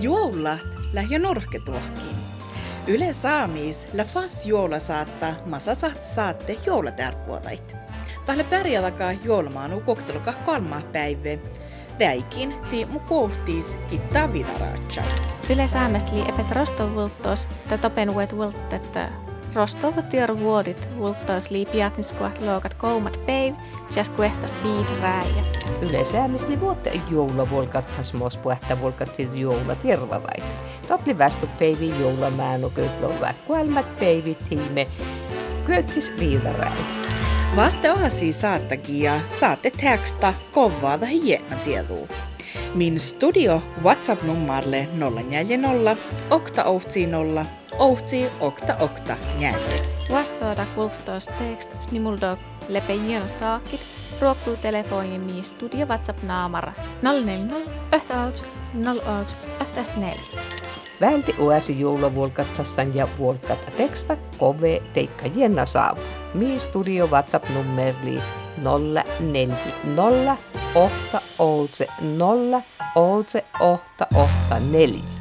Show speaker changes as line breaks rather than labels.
Joula lähjö norketuohkiin. Yle saamis la fas joula saattaa masasat saatte joulatärpuotait. Tälle pärjätakaa joulmaanu kokteluka kolma päivä. Väikin ti mu kohtiis kittaa vidaraatsa.
Yle saamest li epet rostovultos, ta topen uet Rostovotior vuodit ulttois liipiatniskuat luokat koumat päiv, siis kuehtas viidi rääjä.
Yleensä misli vuotta joulavolkat, hasmos puhta volkat siis joula tervavait. Totli västot päivi joula määnö köytlova, kuelmat päivi tiime, köytis viidaräi.
Vaatte ohasi saattakia, saatte teksta kovaa tai hieman tietoa. Min studio WhatsApp-nummarle 040 880 ohti okta okta njäädö.
Vassoda kulttuus tekst snimuldog lepeinjön saakit ruoktuu telefonin niin studio WhatsApp naamara 040 yhtäout 08 yhtäout
Välti uäsi jouluvuolkattassan ja vuolkatta teksta kove teikka jenna saa. Mi studio WhatsApp nummerli 040 ohta outse 0 ohta ohta 4.